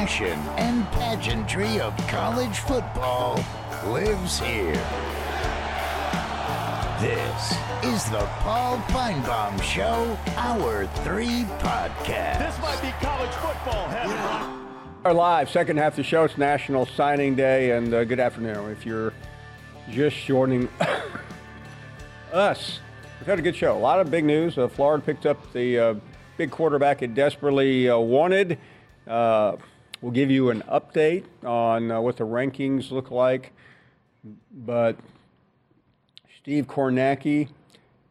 passion and pageantry of college football lives here. This is the Paul Finebaum Show, Hour 3 podcast. This might be college football heaven. Our live second half of the show. It's National Signing Day, and uh, good afternoon. If you're just joining us, we've had a good show. A lot of big news. Uh, Florida picked up the uh, big quarterback it desperately uh, wanted. We'll give you an update on uh, what the rankings look like, but Steve Kornacki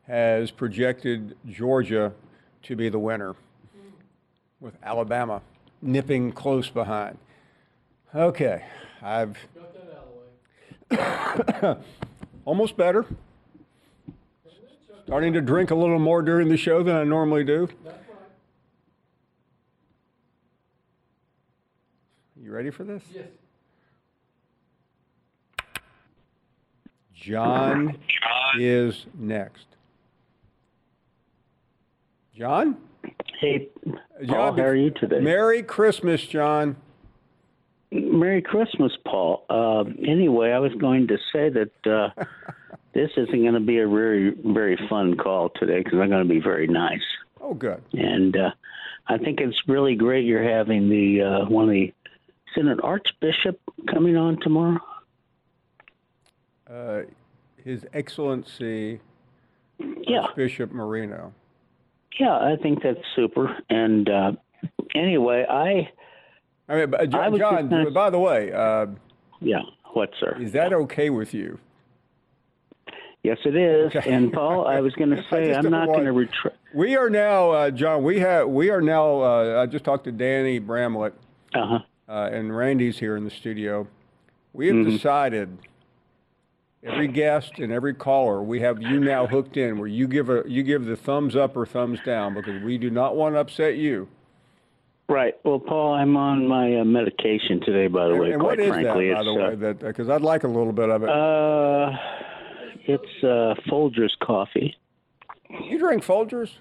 has projected Georgia to be the winner, with Alabama nipping close behind. Okay, I've almost better. Starting to drink a little more during the show than I normally do. You ready for this? Yes. John is next. John? Hey, John, Paul, how are you today? Merry Christmas, John. Merry Christmas, Paul. Uh, anyway, I was going to say that uh, this isn't going to be a very, very fun call today because I'm going to be very nice. Oh, good. And uh, I think it's really great you're having the uh, one of the is it an archbishop coming on tomorrow? Uh, His Excellency Yeah, Bishop Marino. yeah, I think that's super. And uh, anyway, I I mean, but, uh, I John, was John by the way, uh, yeah, what sir? is that okay with you? Yes, it is. Okay. And Paul, I was going to say I'm don't going to retract. We are now, uh, John. We have. We are now. Uh, I just talked to Danny Bramlett, Uh huh. Uh, and Randy's here in the studio. We have Mm-hmm. decided. Every guest and every caller, we have you now hooked in, where you give a you give the thumbs up or thumbs down because we do not want to upset you. Right. Well, Paul, I'm on my uh, medication today. By the way, and quite what is frankly, that, by the way? That because I'd like a little bit of it. uh, uh, it's uh, Folgers coffee. you drink Folgers?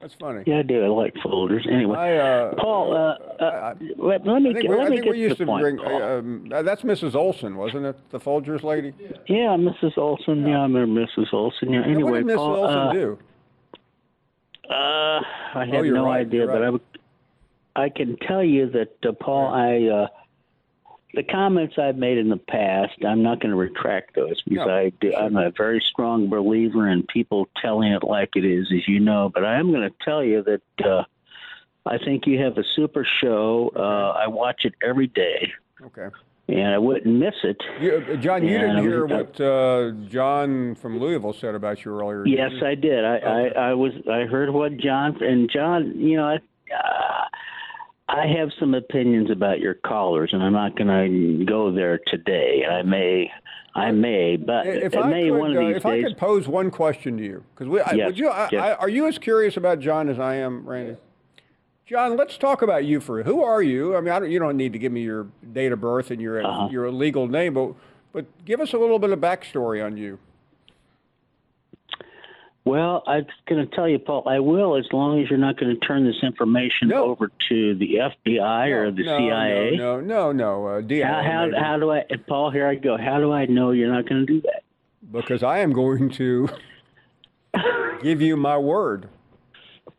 That's funny. Yeah, I do. I like Folgers. Anyway, I, uh, Paul, uh, uh, let, let me get, we, let I me think get we used to to the point. drink. Um, uh, that's Mrs. Olson, wasn't it? The Folgers lady. yeah, Mrs. Olson. Yeah, I remember Mrs. Olson. Yeah. Anyway, what did Mrs. Paul, Olson uh, do? Uh, I Oh, have you're no right, idea, but. I. I can tell you that uh, Paul, I uh, the comments I've made in the past, I'm not going to retract those because No, I do. I'm a very strong believer in people telling it like it is, as you know. But I am going to tell you that uh, I think you have a super show. Uh, I watch it every day, Okay. and I wouldn't miss it. You, John, you Yeah, didn't hear what uh, John from Louisville said about you earlier. Yes, you? I did. I, Okay. I, I was. I heard what John and John. You know, I, uh, I have some opinions about your callers, and I'm not going to go there today. I may, I may, but If it I may could, one of uh, these if days. I could pose one question to you, because we, I, Yes, would you, I, yes. I, are you as curious about John as I am, Randy? John, let's talk about you for who are you? I mean, I don't, you don't need to give me your date of birth and your Uh-huh. your legal name, but but give us a little bit of backstory on you. Well, I'm going to tell you, Paul. I will, as long as you're not going to turn this information No. over to the FBI or the no, CIA. No, no, no, no. Uh, DIA, How, how, how do I, Paul? Here I go. How do I know you're not going to do that? because I am going to give you my word.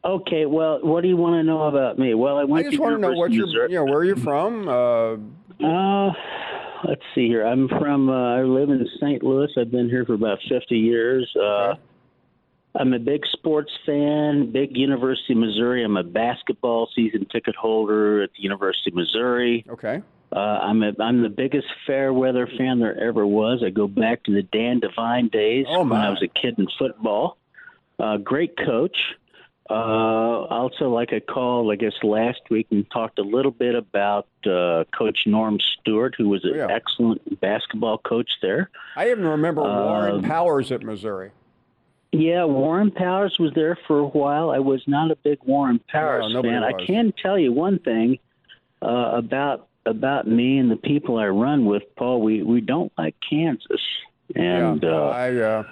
Okay. Well, what do you want to know about me? Well, I I just to want to know what you're, you know, where you're from. Uh, Uh, let's see here. I'm from. Uh, I live in St. Louis. I've been here for about 50 years. Uh, Okay. I'm a big sports fan. Big University of Missouri. I'm a basketball season ticket holder at the University of Missouri. okay. Uh, I'm a, I'm the biggest fair weather fan there ever was. I go back to the Dan Devine days Oh, when. I was a kid in football. Uh, great coach. Uh, also, like I called, I guess last week and talked a little bit about uh, Coach Norm Stewart, who was an Oh, Yeah. excellent basketball coach there. I even remember Warren Um, Powers at Missouri. Yeah, Warren Powers was there for a while. I was not a big Warren Powers nobody fan. I can tell you one thing uh, about about me and the people I run with, Paul. We we don't like Kansas, and yeah, uh, I, uh,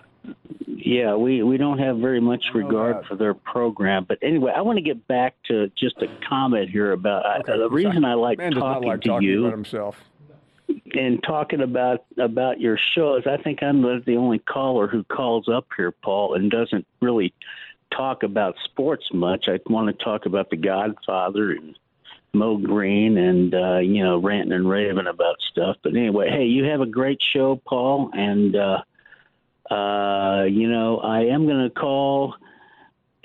Yeah, we, we don't have very much regard for their program. But anyway, I want to get back to just a comment here about Okay. the reason I like Man does talking like to talking you about himself. And talking about about your shows. I think I'm the only caller who calls up here, Paul, and doesn't really talk about sports much. I want to talk about The Godfather and Moe Greene and uh, you know ranting and raving about stuff. But anyway, hey, you have a great show, Paul, and uh, uh, you know I am going to call.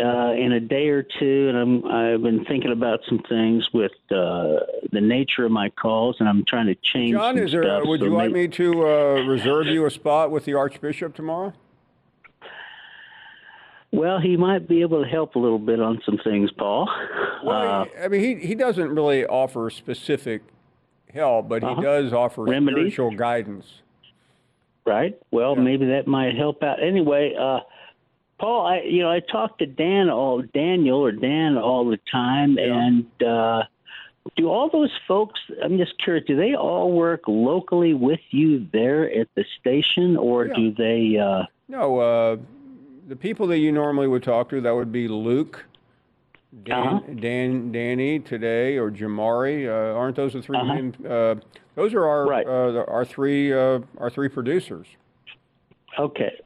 Uh, in a day or two, and I'm I've been thinking about some things with uh, the nature of my calls, and I'm trying to change. John, is there? stuff, would so you like maybe- me to uh, reserve you a spot with the Archbishop tomorrow? Well, he might be able to help a little bit on some things, Paul. Well, Uh, I mean, he, he doesn't really offer specific help, but Uh-huh. he does offer Remedies? spiritual guidance. right? Well, Yeah. maybe that might help out. Anyway, uh, Paul, I you know I talk to Dan all Daniel or Dan all the time, Yeah. and uh, do all those folks? I'm just curious. Do they all work locally with you there at the station, or Yeah. do they? Uh, No, uh, the people that you normally would talk to, that would be Luke, Dan, Uh-huh. Dan Danny today, or Jamari. Uh, aren't those the 3 Uh-huh. main? Uh, those are our Right. uh, our three uh, our three producers. okay,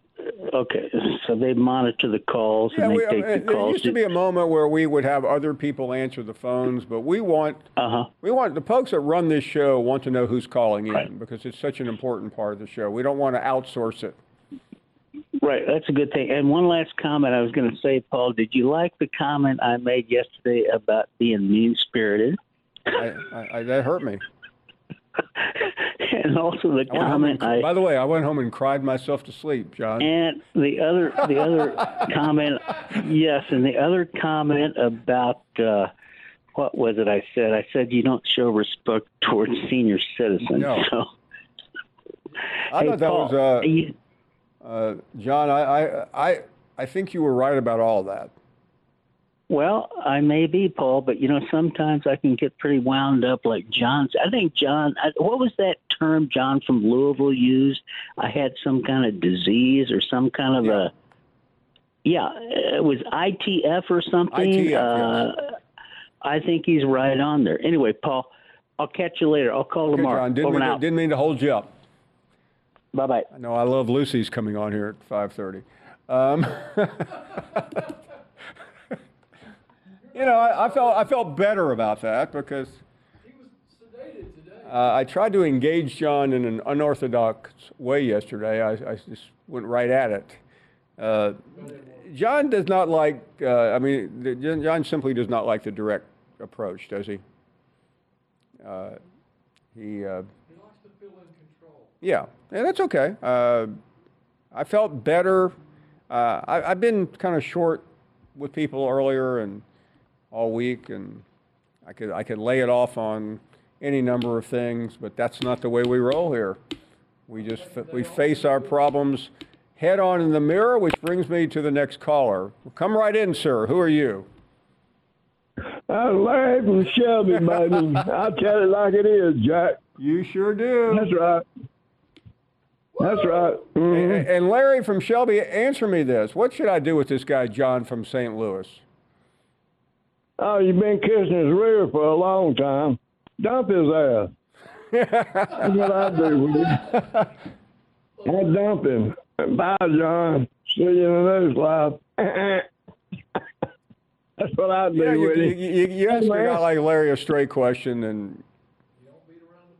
okay. So they monitor the calls Yeah, and they we, uh, take the there calls. used to be a moment where we would have other people answer the phones, but we want Uh huh. we want the folks that run this show want to know who's calling in because it's such an important part of the show. We don't want to outsource it. Right, that's a good thing. And one last comment I was going to say, Paul, did you like the comment I made yesterday about being mean spirited? I, I, I, that hurt me. and also the I and, I by the way, I went home and cried myself to sleep, John. and the other the other comment yes, and the other comment about uh what was it I said? I said you don't show respect towards senior citizens. No. So I hey, thought that Paul, was uh, you, uh, John. I, I I I think you were right about all that. Well, I may be, Paul, but you know, sometimes I can get pretty wound up like John's. I think John, I, what was that term John from Louisville used? I had some kind of disease or some kind of Yeah. a, yeah, it was ITF or something. ITF, uh, I think he's right on there. Anyway, Paul, I'll catch you later. I'll call Okay, tomorrow. John. Didn't mean, to, didn't mean to hold you up. Bye bye. I know I love Lucy's coming on here at five thirty. Um, you know, I, I felt I felt better about that because uh, I tried to engage John in an unorthodox way yesterday. I, I just went right at it. Uh, John does not like. Uh, I mean, the, John simply does not like the direct approach, does he? Uh, he. Uh, He likes to fill in control. yeah, and that's okay. Uh, I felt better. Uh, I, I've been kind of short with people earlier and all week, and I could I could lay it off on any number of things, but that's not the way we roll here. We just we face our problems head on in the mirror, which brings me to the next caller. Come right in, sir. Who are you? I Larry from Shelby, baby. I'll tell it like it is, Jack. You sure do. That's right. That's right. Mhm. And and Larry from Shelby, answer me this: What should I do with this guy John from St. Louis? Oh, you've been kissing his rear for a long time. Dump his ass. That's what I do with him. I dump him. Bye, John. See you in the next life. That's what I do Yeah, you, with you, him. you, you man. guy like Larry a straight question, and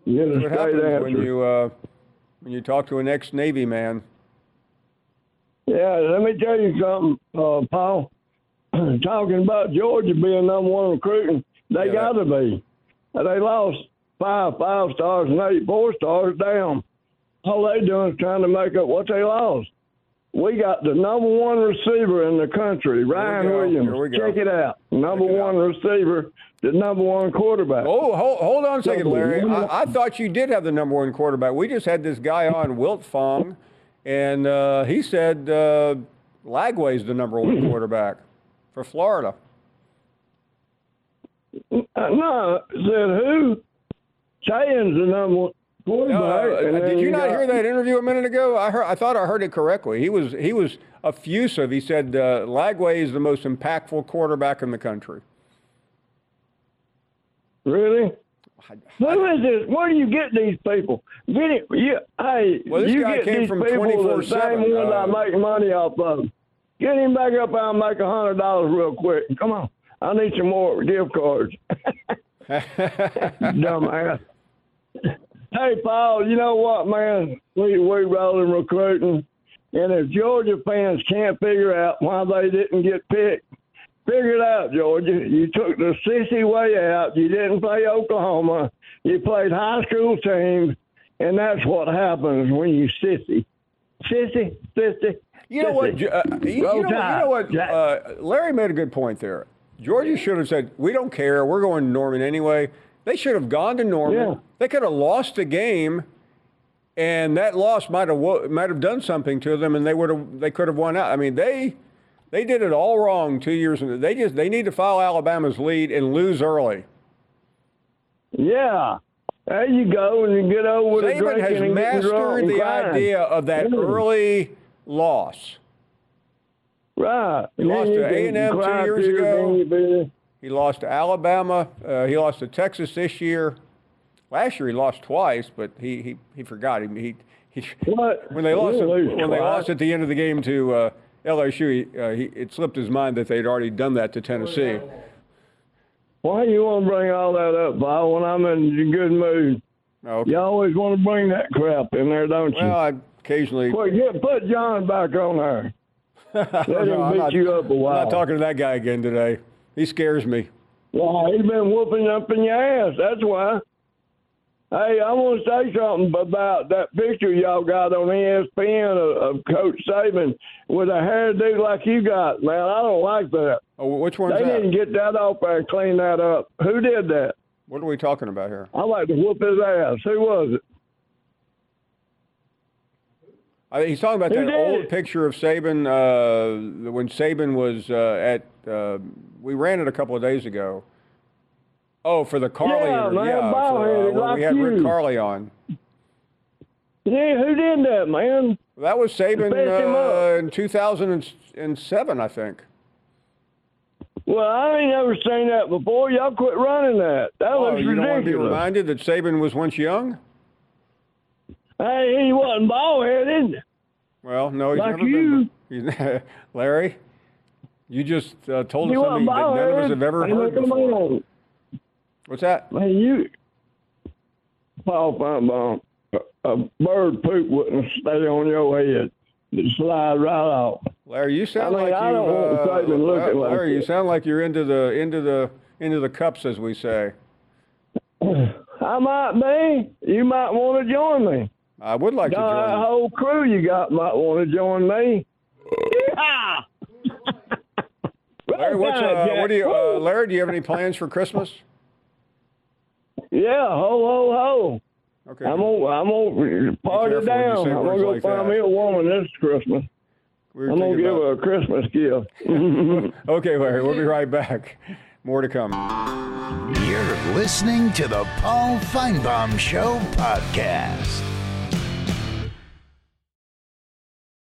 Get a what straight happens answer. when you uh, when you talk to an ex-Navy man? Yeah, let me tell you something, uh, Paul. Talking about Georgia being number one recruiting, they Yeah, got to be. They lost five five stars and eight four stars down. All they doing is trying to make up what they lost. We got the number one receiver in the country, Ryan. Williams. We. Check it out. Number it one receiver, the number one quarterback. Oh, hold, hold on a second, Larry. I, I thought you did have the number one quarterback. We just had this guy on, Wilt Fong, and uh, he said uh, Lagway's the number one quarterback for Florida. Uh, no, said who? Cheyenne the number one. quarterback. and then did you not got- hear that interview a minute ago? I heard. I thought I heard it correctly. He was he was effusive. He said uh, Lagway is the most impactful quarterback in the country. Really? Who is this? Where do you get these people? Get it? You, hey, Well, this you guy get came these from people the 24/7, same ones I uh, make money off of. Get him back up and make a hundred dollars real quick. Come on, I need some more gift cards. Dumbass. Hey, Paul, you know what, man? We we rolling recruiting, and if Georgia fans can't figure out why they didn't get picked, figure it out, Georgia. You took the sissy way out. You didn't play Oklahoma. You played high school teams, and that's what happens when you sissy, sissy, sissy. You know what? Uh, you, you know, you know what? Uh, Larry made a good point there. Georgia should have said, "We don't care. We're going to Norman anyway." They should have gone to Norman. Yeah. They could have lost the game, and that loss might have might have done something to them, and they would have they could have won out. I mean, they they did it all wrong two years. ago. They just they need to follow Alabama's lead and lose early. Yeah. There you go, and you get over the Saban has and mastered the idea of that early loss. Right. He And lost to A&M two years ago. bed. He lost to Alabama. Uh, he lost to Texas this year. Last year he lost twice, but he he, he forgot. He, he, he What? when they lost lose when they lost at the end of the game to uh, LSU, he, uh, he, it slipped his mind that they'd already done that to Tennessee. Why do you want to bring all that up, Paul, when I'm in a good mood? Okay. You always want to bring that crap in there, don't you? Well, I occasionally. Well, get, put John back on there. Let him No, beat not- you up a I'm not talking to that guy again today. He scares me. Well, he's been whooping up in your ass. That's why. Hey, I want to say something about that picture y'all got on ESPN of, of Coach Saban with a hairdo like you got. Man, I don't like that. Oh, which one's They didn't get that off there and clean that up. Who did that? What are we talking about here? I like to whoop his ass. Who was it? I, he's talking about Who that did old picture of Saban uh, when Saban was uh, at. Uh, we ran it a couple of days ago. Oh, for the Karle, Yeah, man, yeah, for, uh, like we had Rick. Karle on. Yeah, who did that, man? That was Saban Fessed him up. uh, in 2007, I think. Well, I ain't never seen that before. Y'all quit running that. That Oh, looks you don't want to be reminded that Saban was once young? Hey, he wasn't bald headed. Well, no, he's Like never you. been. He's, Larry, you just uh, told He us something that none of us have ever heard before. What's that? Man, you, Paul Finebaum, a, bird poop wouldn't stay on your head. It slide right off. Larry, you sound I mean, like I you. uh, Saban looking like Larry, you sound like you're into the into the into the cups, as we say. I might be. You might want to join me. I would like to join. The whole crew you got might want to join me. Larry, what's, Roll uh, what do you, uh, Larry? Do you have any plans for Christmas? Yeah, ho ho ho. Okay. I'm gonna I'm gonna party careful when you down. I'm gonna go like find that. me a woman this Christmas. We were I'm gonna give about- her a Christmas gift. Okay, Larry, we'll be right back. More to come. You're listening to the Paul Finebaum Show podcast.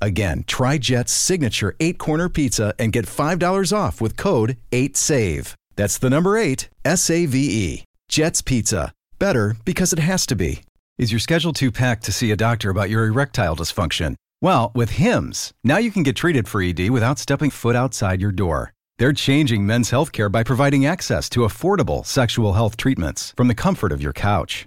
Again, try Jet's signature eight corner pizza and get $5 off with code 8SAVE. That's the number eight, S A V E. Jet's Pizza. Better because it has to be. Is your schedule too packed to see a doctor about your erectile dysfunction? Well, with HIMS, now you can get treated for ED without stepping foot outside your door. They're changing men's healthcare by providing access to affordable sexual health treatments from the comfort of your couch.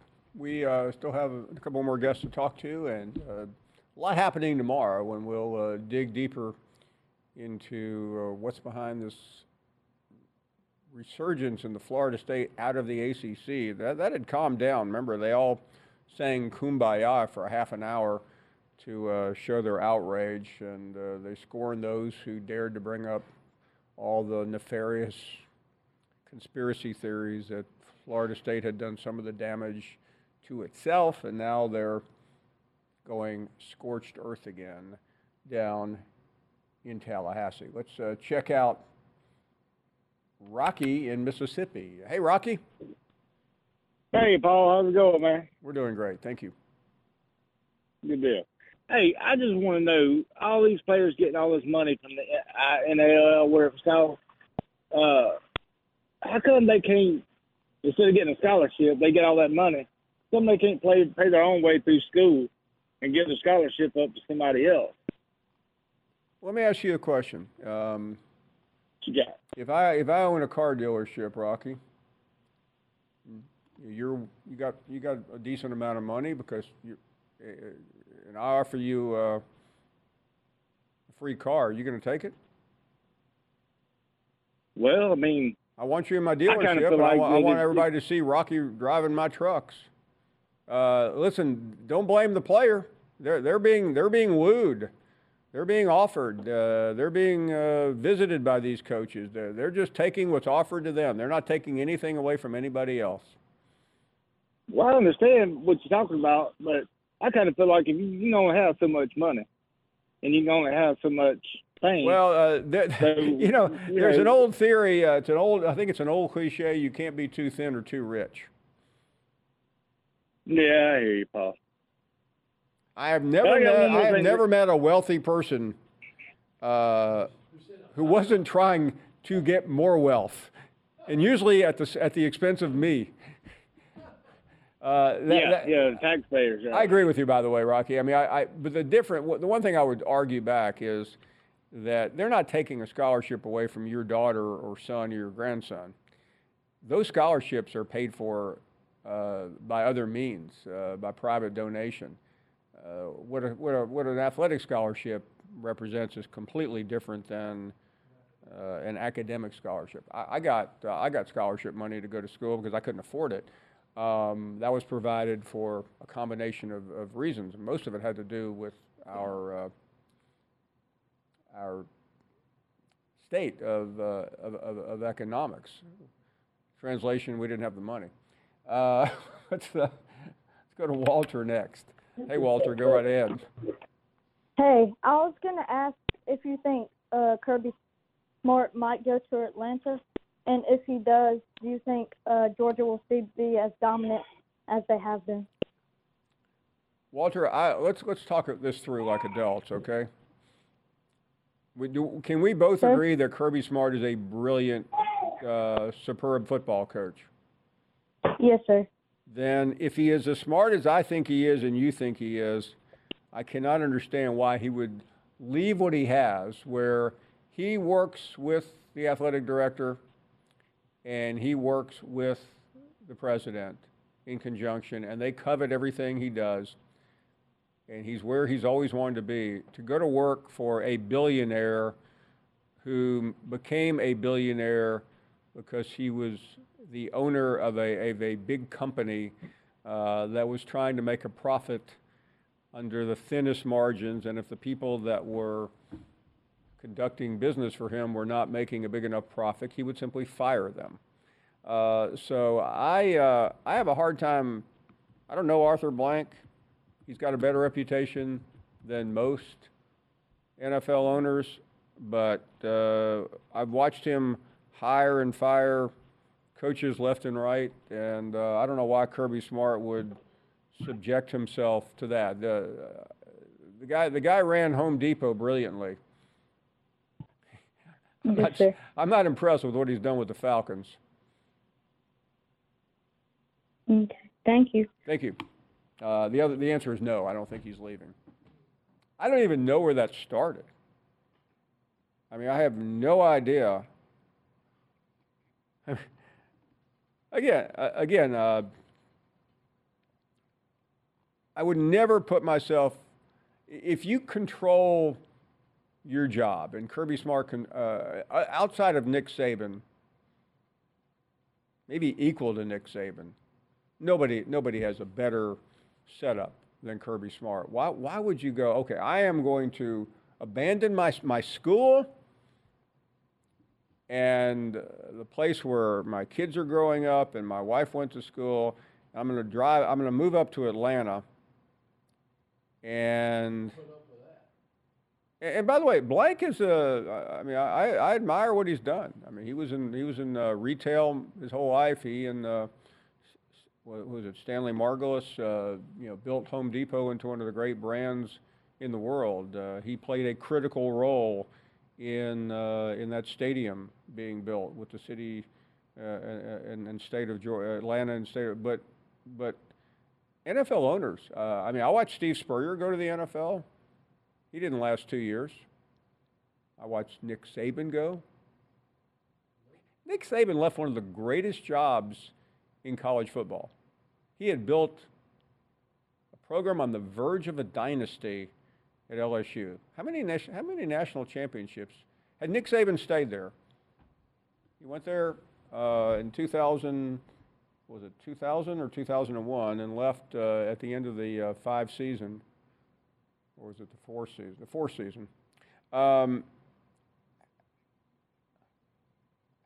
We uh, still have a couple more guests to talk to, and uh, a lot happening tomorrow when we'll uh, dig deeper into uh, what's behind this resurgence in the Florida State out of the ACC. That, that had calmed down. Remember, they all sang Kumbaya for a half an hour to uh, show their outrage, and uh, they scorned those who dared to bring up all the nefarious conspiracy theories that Florida State had done some of the damage to itself, and now they're going scorched earth again down in Tallahassee. Let's uh, check out Rocky in Mississippi. Hey, Rocky. Hey, Paul, how's it going, man? We're doing great. Thank you. Good deal. Hey, I just want to know all these players getting all this money from the NAL, where it's called. Uh, how come they can't, instead of getting a scholarship, they get all that money? They can't play, pay their own way through school and give the scholarship up to somebody else? Let me ask you a question. Um, What you got? if I if I own a car dealership, Rocky, you're you got you got a decent amount of money because you, uh, and I offer you uh, a free car. Are you going to take it? Well, I mean, I want you in my dealership, I, like want, I want everybody to see Rocky driving my trucks. Uh, listen, don't blame the player. They're they're being they're being wooed. They're being offered. Uh, they're being uh, visited by these coaches. They're, they're just taking what's offered to them. They're not taking anything away from anybody else. well, I understand what you're talking about, but I kind of feel like if you, you only have so much money and you only have so much fame, Well, uh, there, So, you know, there's an old theory. Uh, it's an old. I think it's an old cliche. You can't be too thin or too rich. Yeah, I hear you, Paul. I have never met, I have never met a wealthy person uh, who wasn't trying to get more wealth, and usually at the at the expense of me. Uh, that- yeah, that- yeah, taxpayers. Yeah. I agree with you, by the way, Rocky. I mean, I, I but the different the one thing I would argue back is that they're not taking a scholarship away from your daughter or son or your grandson. Those scholarships are paid for by other means, uh, by private donation. Uh, what, a, what, a, what an athletic scholarship represents is completely different than uh, an academic scholarship. I, I got uh, I got scholarship money to go to school because I couldn't afford it. Um, that was provided for a combination of, of reasons. Most of it had to do with our uh, our state of, uh, of, of, of economics. Translation: We didn't have the money. Uh, let's uh, let's go to Walter next. Hey, Walter, go right ahead. Hey, I was gonna ask if you think uh, Kirby Smart might go to Atlanta, and if he does, do you think uh, Georgia will still be as dominant as they have been? Walter, I, let's let's talk this through like adults, okay? We do, can we both Sure. agree that Kirby Smart is a brilliant, uh, superb football coach? Yes, sir. Then, if he is as smart as I think he is and you think he is, I cannot understand why he would leave what he has, where he works with the athletic director and he works with the president in conjunction, and they covet everything he does. And he's where he's always wanted to be. To go to work for a billionaire who became a billionaire because he was the owner of a, of a big company uh, that was trying to make a profit under the thinnest margins. And if the people that were conducting business for him were not making a big enough profit, he would simply fire them. Uh, so I, uh, I have a hard time. I don't know Arthur Blank. He's got a better reputation than most NFL owners, but uh, I've watched him hire and fire coaches left and right, and uh, I don't know why Kirby Smart would subject himself to that. The, uh, the guy, the guy ran Home Depot brilliantly. I'm Yes, not, sir. I'm not impressed with what he's done with the Falcons. Okay. Thank you. Thank you. Uh, the other, the answer is no. I don't think he's leaving. I don't even know where that started. I mean, I have no idea. again, uh, again, uh, I would never put myself. If you control your job, and Kirby Smart can, uh, outside of Nick Saban, maybe equal to Nick Saban, nobody nobody has a better setup than Kirby Smart. Why why would you go? Okay, I am going to abandon my my school and uh, the place where my kids are growing up and my wife went to school. I'm going to drive. I'm going to move up to Atlanta. And and by the way, Blank is a. I mean, I, I admire what he's done. I mean, he was in he was in uh, retail his whole life. He and uh, what was it Stanley Margulis? Uh, you know, built Home Depot into one of the great brands in the world. Uh, he played a critical role in uh, in that stadium being built with the city uh, and, and state of Georgia, Atlanta and state. Of, but but NFL owners. Uh, I mean, I watched Steve Spurrier go to the NFL. He didn't last two years. I watched Nick Saban go. Nick Saban left one of the greatest jobs in college football. He had built a program on the verge of a dynasty at LSU. How many, how many national championships? Had Nick Saban stayed there? He went there uh, in 2000, was it 2000 or 2001, and left uh, at the end of the uh, five season, or was it the four season? The fourth season. Um,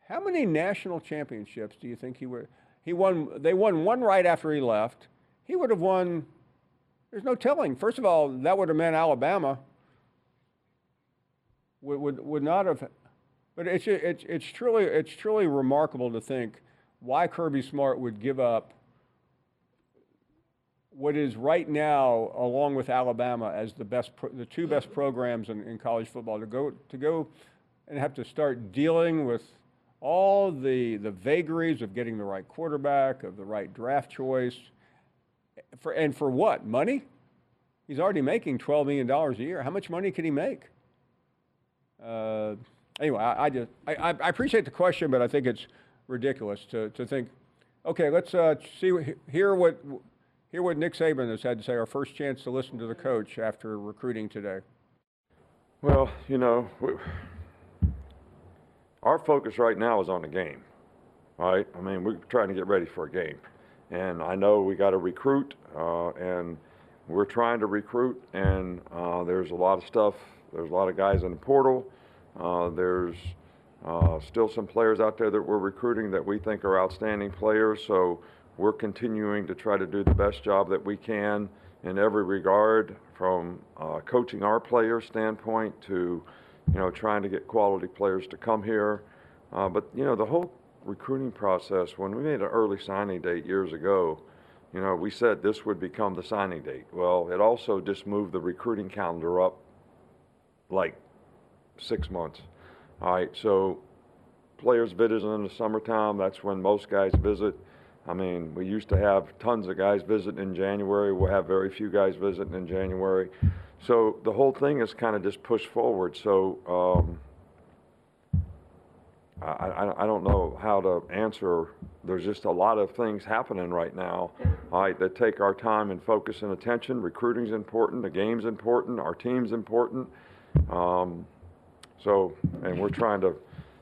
how many national championships do you think he would? He won. They won one right after he left. He would have won. There's no telling. First of all, that would have meant Alabama would would, would not have. But it's it's it's truly it's truly remarkable to think why Kirby Smart would give up what is right now, along with Alabama, as the best pro, the two best programs in, in college football to go to go and have to start dealing with all the the vagaries of getting the right quarterback, of the right draft choice, for and for what money? He's already making twelve million dollars a year. How much money can he make? Uh, anyway, I, I just I I appreciate the question, but I think it's ridiculous to, to think. Okay, let's uh, see hear what hear what Nick Saban has had to say. Our first chance to listen to the coach after recruiting today. Well, you know, we, our focus right now is on the game, right? I mean, we're trying to get ready for a game, and I know we got to recruit, uh, and we're trying to recruit, and uh, there's a lot of stuff. There's a lot of guys in the portal. Uh, there's uh, still some players out there that we're recruiting that we think are outstanding players. So we're continuing to try to do the best job that we can in every regard, from uh, coaching our players standpoint to, you know, trying to get quality players to come here. Uh, but you know, the whole recruiting process. When we made an early signing date years ago, you know, we said this would become the signing date. Well, it also just moved the recruiting calendar up like six months. All right, so players visit in the summertime. That's when most guys visit. I mean, we used to have tons of guys visiting in January. We'll have very few guys visiting in January. So the whole thing is kind of just pushed forward. So um, I, I, don't know how to answer. There's just a lot of things happening right now that take our time and focus and attention. Recruiting's important. The game's important. Our team's important. Um, so, and we're trying to,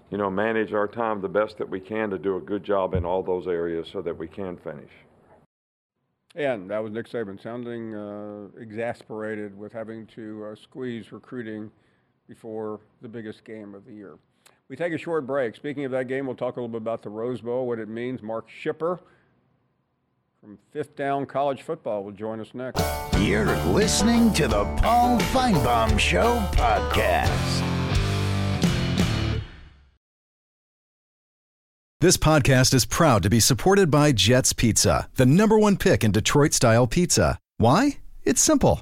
you know, manage our time the best that we can to do a good job in all those areas so that we can finish. And that was Nick Saban sounding uh, exasperated with having to uh, squeeze recruiting before the biggest game of the year. We take a short break. Speaking of that game, we'll talk a little bit about the Rose Bowl, what it means. Mark Schipper from Fifth Down College Football will join us next. You're listening to the Paul Finebaum Show podcast. This podcast is proud to be supported by Jets Pizza, the number one pick in Detroit style pizza. Why? It's simple.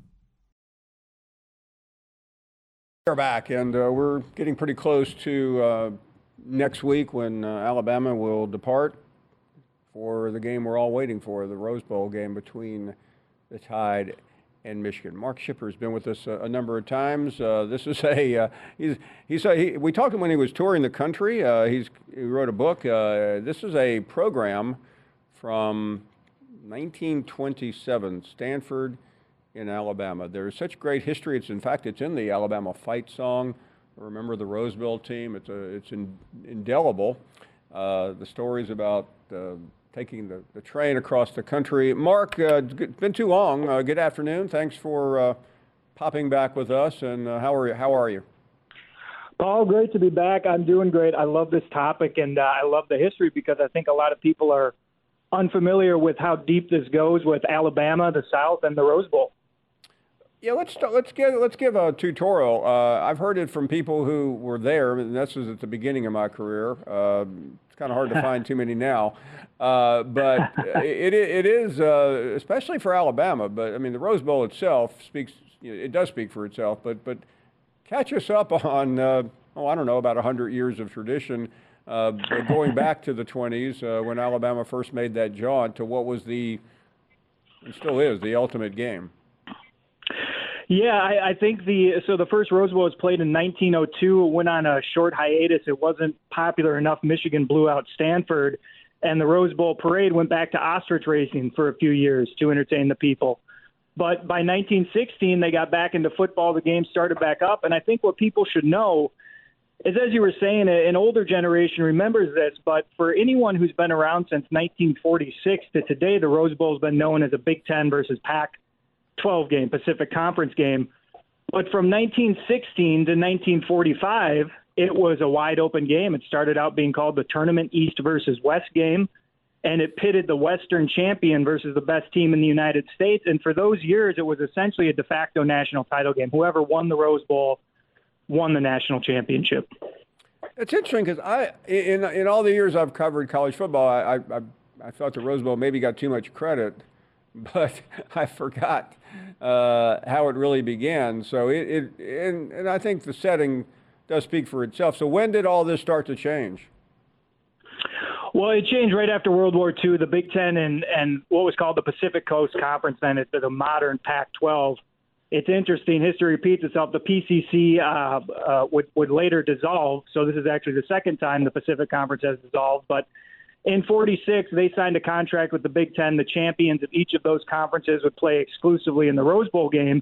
We're back, and uh, we're getting pretty close to uh, next week when uh, Alabama will depart for the game we're all waiting for, the Rose Bowl game between the Tide and Michigan. Mark Schipper has been with us a, a number of times. Uh, this is a uh, he's he's a, he, we talked to him when he was touring the country. Uh, he's he wrote a book. This is a program from 1927, Stanford in Alabama. There's such great history. It's in fact it's in the Alabama fight song. Remember the Rose Bowl team? It's a it's in, indelible. Uh, the stories about uh, taking the, the train across the country. Mark, uh, it's been too long. Uh, good afternoon. Thanks for uh, popping back with us. And uh, how are you? How are you? Paul, great to be back. I'm doing great. I love this topic and I love the history because I think a lot of people are unfamiliar with how deep this goes with Alabama, the South, and the Rose Bowl. Yeah, let's let's give let's give a tutorial. Uh, I've heard it from people who were there. And this was at the beginning of my career. Uh, it's kind of hard to find too many now, uh, but it it is uh, especially for Alabama. But I mean, the Rose Bowl itself speaks. You know, it does speak for itself. But but catch us up on uh, oh I don't know about hundred years of tradition. Uh, going back to the 20s when Alabama first made that jaunt to what was the, and still is, the ultimate game. Yeah, I, I think the so the first Rose Bowl was played in 1902. It went on a short hiatus. It wasn't popular enough. Michigan blew out Stanford, and the Rose Bowl parade went back to ostrich racing for a few years to entertain the people. But by 1916, they got back into football. The game started back up, and I think what people should know is, as you were saying, an older generation remembers this. But for anyone who's been around since 1946 to today, the Rose Bowl has been known as a Big Ten versus Pac 12 game, Pacific Conference game. But from 1916 to 1945, it was a wide open game. It started out being called the Tournament East versus West game, and it pitted the Western champion versus the best team in the United States. And for those years, it was essentially a de facto national title game. Whoever won the Rose Bowl won the national championship. It's interesting because I, in in all the years I've covered college football, I, I I thought the Rose Bowl maybe got too much credit but I forgot uh, how it really began. So it, it and, and I think the setting does speak for itself. So when did all this start to change? Well, it changed right after World War II. The Big Ten and and what was called the Pacific Coast Conference, then it's the modern Pac-12. It's interesting. History repeats itself. The PCC uh, uh, would would later dissolve. So this is actually the second time the Pacific Conference has dissolved, but in 46, they signed a contract with the Big Ten. The champions of each of those conferences would play exclusively in the Rose Bowl game.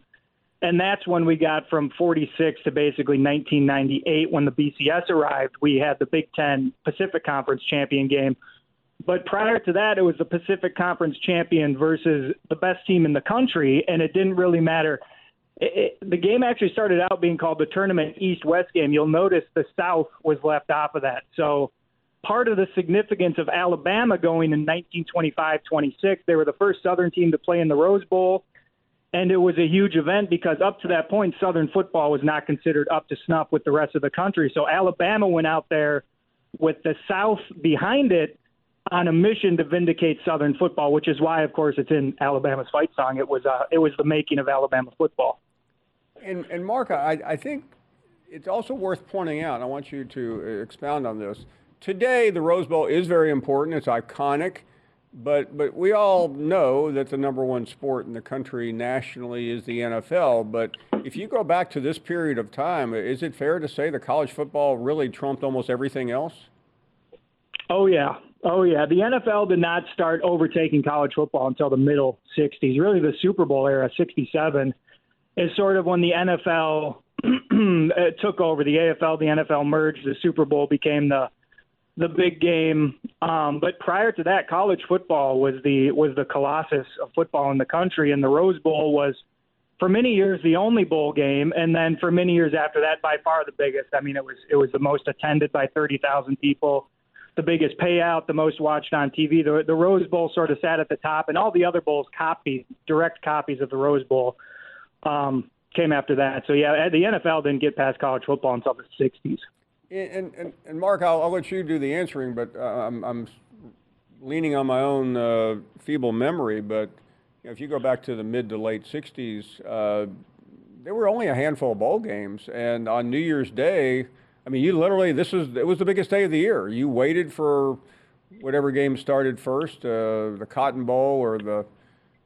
And that's when we got from 46 to basically 1998 when the BCS arrived. We had the Big Ten Pacific Conference champion game. But prior to that, it was the Pacific Conference champion versus the best team in the country, and it didn't really matter. It, it, the game actually started out being called the Tournament East West game. You'll notice the South was left off of that. So part of the significance of Alabama going in 1925 26. They were the first Southern team to play in the Rose Bowl. And it was a huge event because up to that point, Southern football was not considered up to snuff with the rest of the country. So Alabama went out there with the South behind it on a mission to vindicate Southern football, which is why, of course, it's in Alabama's fight song. It was uh, it was the making of Alabama football. And, and Mark, I, I think it's also worth pointing out. I want you to expound on this today the Rose Bowl is very important. It's iconic, but but we all know that the number one sport in the country nationally is the NFL. But if you go back to this period of time, is it fair to say that college football really trumped almost everything else? Oh yeah, oh yeah. The NFL did not start overtaking college football until the middle '60s. Really, the Super Bowl era, '67, is sort of when the NFL took over. The AFL, the NFL merged. The Super Bowl became the the big game. Um, but prior to that, college football was the was the colossus of football in the country, and the Rose Bowl was for many years the only bowl game, and then for many years after that, by far the biggest. I mean, it was it was the most attended by thirty thousand people, the biggest payout, the most watched on TV. The the Rose Bowl sort of sat at the top, and all the other bowls copied direct copies of the Rose Bowl. Um, came after that. So yeah, the NFL didn't get past college football until the '60s. And, and, and Mark, I'll, I'll let you do the answering, but uh, I'm, I'm leaning on my own uh, feeble memory. But you know, if you go back to the mid to late 60s, uh, there were only a handful of bowl games. And on New Year's Day, I mean, you literally, this was, it was the biggest day of the year. You waited for whatever game started first, uh, the Cotton Bowl or the,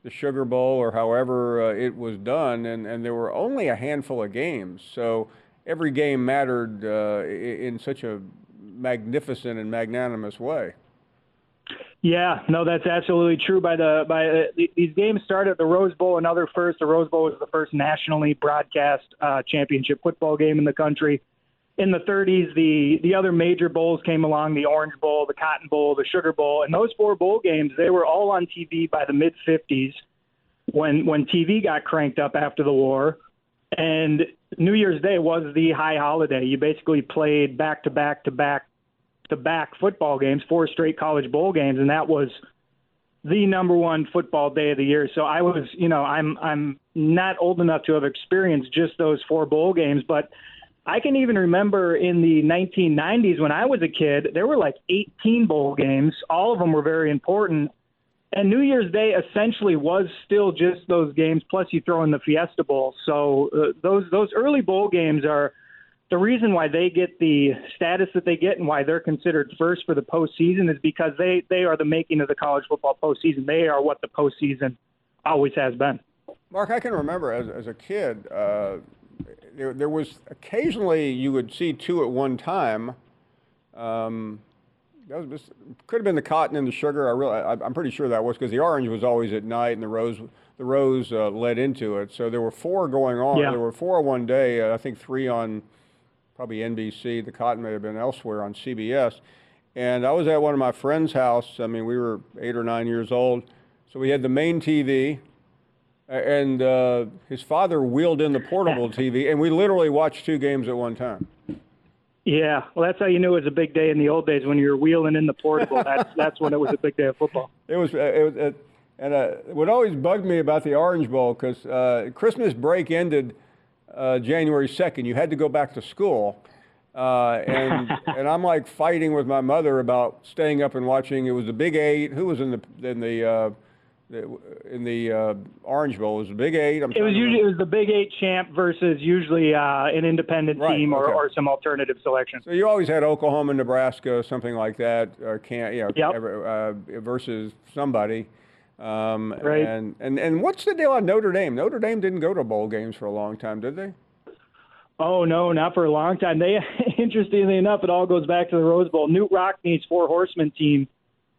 the Sugar Bowl or however uh, it was done. And, and there were only a handful of games. So, every game mattered uh, in such a magnificent and magnanimous way. Yeah, no, that's absolutely true. By the by, uh, these games started at the Rose Bowl. Another first. The Rose Bowl was the first nationally broadcast uh, championship football game in the country. In the 30s, the the other major bowls came along: the Orange Bowl, the Cotton Bowl, the Sugar Bowl, and those four bowl games they were all on TV by the mid 50s, when when TV got cranked up after the war. And New Year's Day was the high holiday. You basically played back to back to back to back football games, four straight college bowl games, and that was the number one football day of the year. So I was, you know, I'm I'm not old enough to have experienced just those four bowl games, but I can even remember in the 1990s when I was a kid, there were like 18 bowl games. All of them were very important and New Year's Day essentially was still just those games. Plus, you throw in the Fiesta Bowl. So uh, those those early bowl games are the reason why they get the status that they get and why they're considered first for the postseason is because they they are the making of the college football postseason. They are what the postseason always has been. Mark, I can remember as as a kid, uh, there there was occasionally you would see two at one time. Um, that was could have been the cotton and the sugar. I really, I, am pretty sure that was because the orange was always at night and the rose, the rose uh, led into it. So there were four going on. Yeah. There were four one day. Uh, I think three on probably NBC. The cotton may have been elsewhere on CBS. And I was at one of my friend's house. I mean, we were eight or nine years old. So we had the main TV, and uh, his father wheeled in the portable TV, and we literally watched two games at one time. Yeah, well, that's how you knew it was a big day in the old days when you were wheeling in the portable. that's that's when it was a big day of football. It was. It was. It, and uh, what always bugged me about the Orange Bowl because uh, Christmas break ended uh, January second. You had to go back to school, uh, and and I'm like fighting with my mother about staying up and watching. It was the Big Eight. Who was in the in the uh, in the uh, Orange Bowl. It was the Big Eight. I'm it was usually it was the Big Eight champ versus usually uh, an independent right, team or, okay. or some alternative selection. So you always had Oklahoma, Nebraska, something like that, or can you know, yep. uh, versus somebody. Um, right. And, and and what's the deal on Notre Dame? Notre Dame didn't go to bowl games for a long time, did they? Oh no, not for a long time. They interestingly enough, it all goes back to the Rose Bowl. Knute Rockne's Four Horsemen team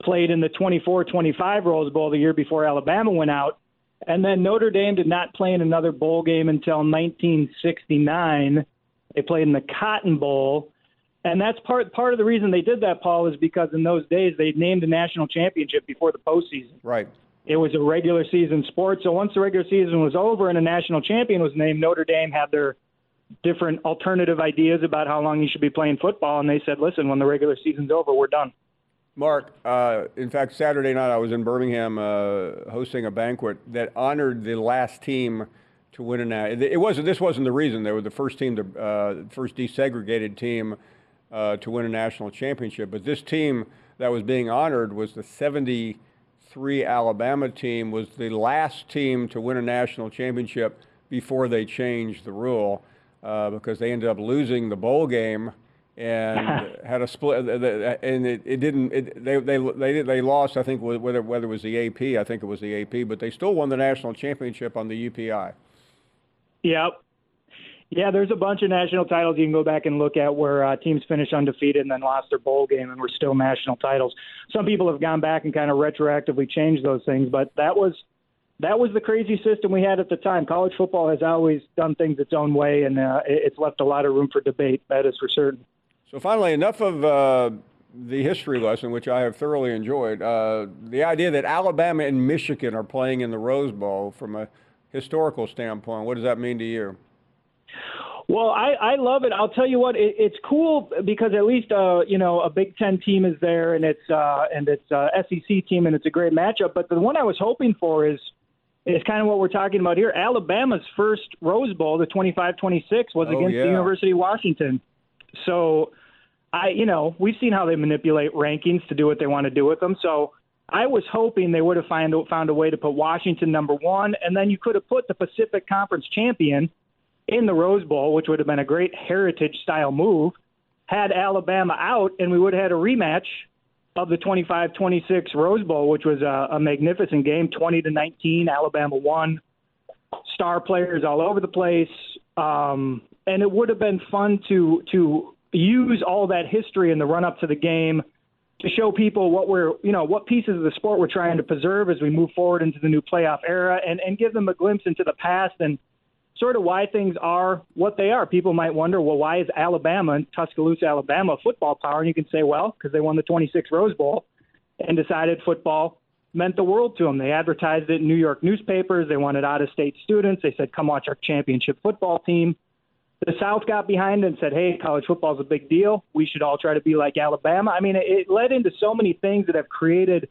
played in the 24-25 Rose Bowl the year before Alabama went out. And then Notre Dame did not play in another bowl game until 1969. They played in the Cotton Bowl. And that's part part of the reason they did that, Paul, is because in those days they named a national championship before the postseason. Right. It was a regular season sport. So once the regular season was over and a national champion was named, Notre Dame had their different alternative ideas about how long you should be playing football. And they said, listen, when the regular season's over, we're done. Mark, uh, in fact, Saturday night I was in Birmingham uh, hosting a banquet that honored the last team to win a national. It wasn't. This wasn't the reason. They were the first team to uh, first desegregated team uh, to win a national championship. But this team that was being honored was the '73 Alabama team. Was the last team to win a national championship before they changed the rule uh, because they ended up losing the bowl game and had a split, and it, it didn't. It, they they they they lost. I think whether whether it was the AP, I think it was the AP, but they still won the national championship on the UPI. Yep. Yeah, there's a bunch of national titles you can go back and look at where uh, teams finish undefeated and then lost their bowl game and were still national titles. Some people have gone back and kind of retroactively changed those things, but that was that was the crazy system we had at the time. College football has always done things its own way, and uh, it's left a lot of room for debate. That is for certain. So finally, enough of uh, the history lesson, which I have thoroughly enjoyed. Uh, the idea that Alabama and Michigan are playing in the Rose Bowl from a historical standpoint, what does that mean to you? Well, I, I love it. I'll tell you what, it, it's cool because at least uh, you know a Big Ten team is there, and it's uh, and it's a SEC team, and it's a great matchup. But the one I was hoping for is is kind of what we're talking about here. Alabama's first Rose Bowl, the 25-26, was Oh, against yeah. the University of Washington. So I, you know, we've seen how they manipulate rankings to do what they want to do with them. So I was hoping they would have find, found a way to put Washington number one, and then you could have put the Pacific Conference champion in the Rose Bowl, which would have been a great heritage style move. Had Alabama out, and we would have had a rematch of the 25-26 Rose Bowl, which was a, a magnificent game, 20 to 19. Alabama won. Star players all over the place, um, and it would have been fun to to use all that history in the run up to the game to show people what we're you know what pieces of the sport we're trying to preserve as we move forward into the new playoff era, and and give them a glimpse into the past and sort of why things are what they are. People might wonder, well, why is Alabama, Tuscaloosa, Alabama, football power? And you can say, well, because they won the 26 Rose Bowl and decided football meant the world to them. They advertised it in New York newspapers. They wanted out of state students. They said, come watch our championship football team. The South got behind and said, hey, college football is a big deal. We should all try to be like Alabama. I mean, it, it led into so many things that have created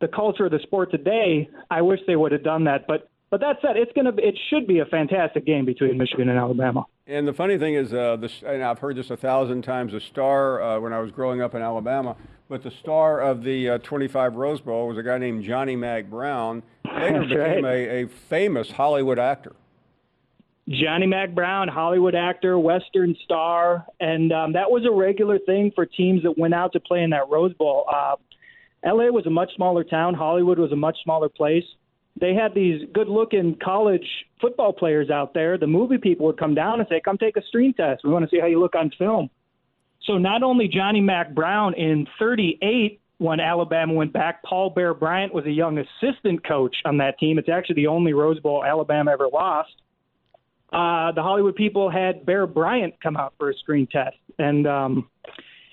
the culture of the sport today. I wish they would have done that. But but that said, it's gonna it should be a fantastic game between Michigan and Alabama. And the funny thing is, uh, the, and I've heard this a thousand times, the star uh, when I was growing up in Alabama, but the star of the uh, 25 Rose Bowl was a guy named Johnny Mack Brown. Later That's became right. a, a famous Hollywood actor. Johnny Mack Brown, Hollywood actor, Western star, and um, that was a regular thing for teams that went out to play in that Rose Bowl. Uh, LA was a much smaller town. Hollywood was a much smaller place. They had these good-looking college football players out there. The movie people would come down and say, "Come take a screen test. We want to see how you look on film." So not only Johnny Mack Brown in 38 when Alabama went back, Paul Bear Bryant was a young assistant coach on that team. It's actually the only Rose Bowl Alabama ever lost. Uh, the Hollywood people had Bear Bryant come out for a screen test, and um,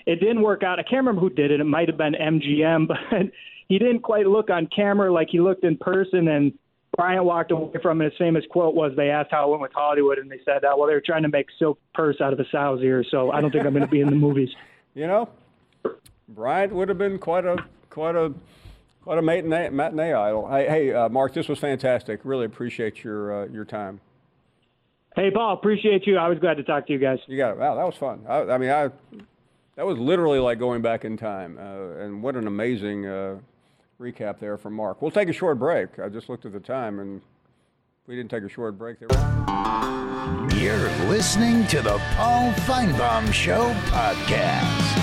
it didn't work out. I can't remember who did it. It might have been MGM, but he didn't quite look on camera like he looked in person. And Bryant walked away from it. His famous quote was, "They asked how it went with Hollywood, and they said, uh, well, they were trying to make silk purse out of a sow's ear, so I don't think I'm going to be in the movies." You know, Bryant would have been quite a quite a quite a matinee, matinee idol. Hey, hey uh, Mark, this was fantastic. Really appreciate your uh, your time. Hey, Paul, appreciate you. I was glad to talk to you guys. You got it. Wow, that was fun. I, I mean, I that was literally like going back in time, uh, and what an amazing uh, recap there from Mark. We'll take a short break. I just looked at the time, and we didn't take a short break. There. You're listening to the Paul Finebaum Show podcast.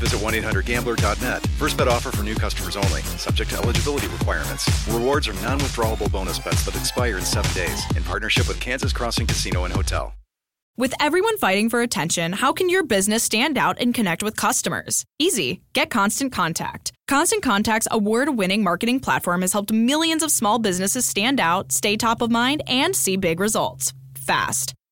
visit 1-800-GAMBLER.net. First bet offer for new customers only. Subject to eligibility requirements. Rewards are non-withdrawable bonus bets that expire in seven days. In partnership with Kansas Crossing Casino and Hotel. With everyone fighting for attention, how can your business stand out and connect with customers? Easy. Get Constant Contact. Constant Contact's award winning marketing platform has helped millions of small businesses stand out, stay top of mind, and see big results fast.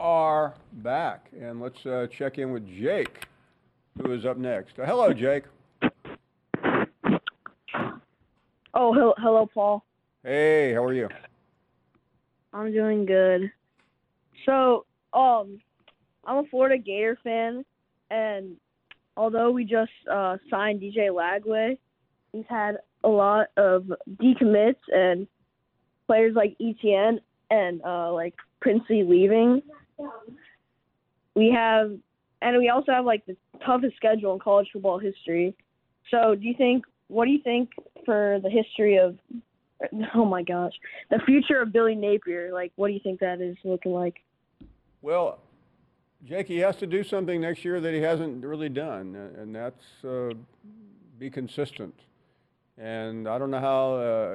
are back, and let's uh, check in with Jake, who is up next. Uh, hello, Jake. Oh, hello, hello, Paul. Hey, how are you? I'm doing good. So, um, I'm a Florida Gator fan, and although we just uh, signed DJ Lagway, he's had a lot of decommits and players like ETN and uh, like Princey leaving. We have, and we also have like the toughest schedule in college football history. So, do you think? What do you think for the history of? Oh my gosh, the future of Billy Napier. Like, what do you think that is looking like? Well, Jake, he has to do something next year that he hasn't really done, and that's uh, be consistent. And I don't know how, uh,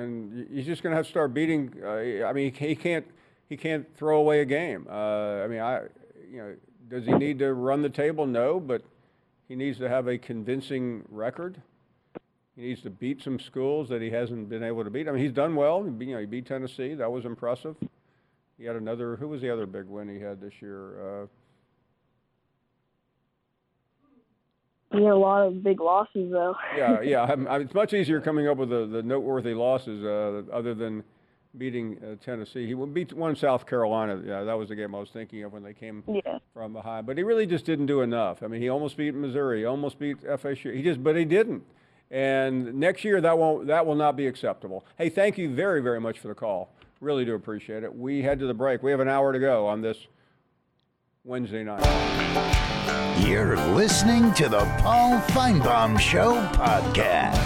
and he's just going to have to start beating. Uh, I mean, he can't, he can't throw away a game. Uh, I mean, I, you know, does he need to run the table? No, but he needs to have a convincing record. He needs to beat some schools that he hasn't been able to beat. I mean, he's done well. You know, he beat Tennessee. That was impressive. He had another. Who was the other big win he had this year? Uh, He had a lot of big losses, though. yeah, yeah. I'm, I'm, it's much easier coming up with the, the noteworthy losses uh, other than beating uh, Tennessee. He would beat one South Carolina. Yeah, that was the game I was thinking of when they came yeah. from behind. But he really just didn't do enough. I mean, he almost beat Missouri. He almost beat FSU. He just, but he didn't. And next year that won't that will not be acceptable. Hey, thank you very very much for the call. Really do appreciate it. We head to the break. We have an hour to go on this Wednesday night. You're listening to the Paul Finebaum Show podcast.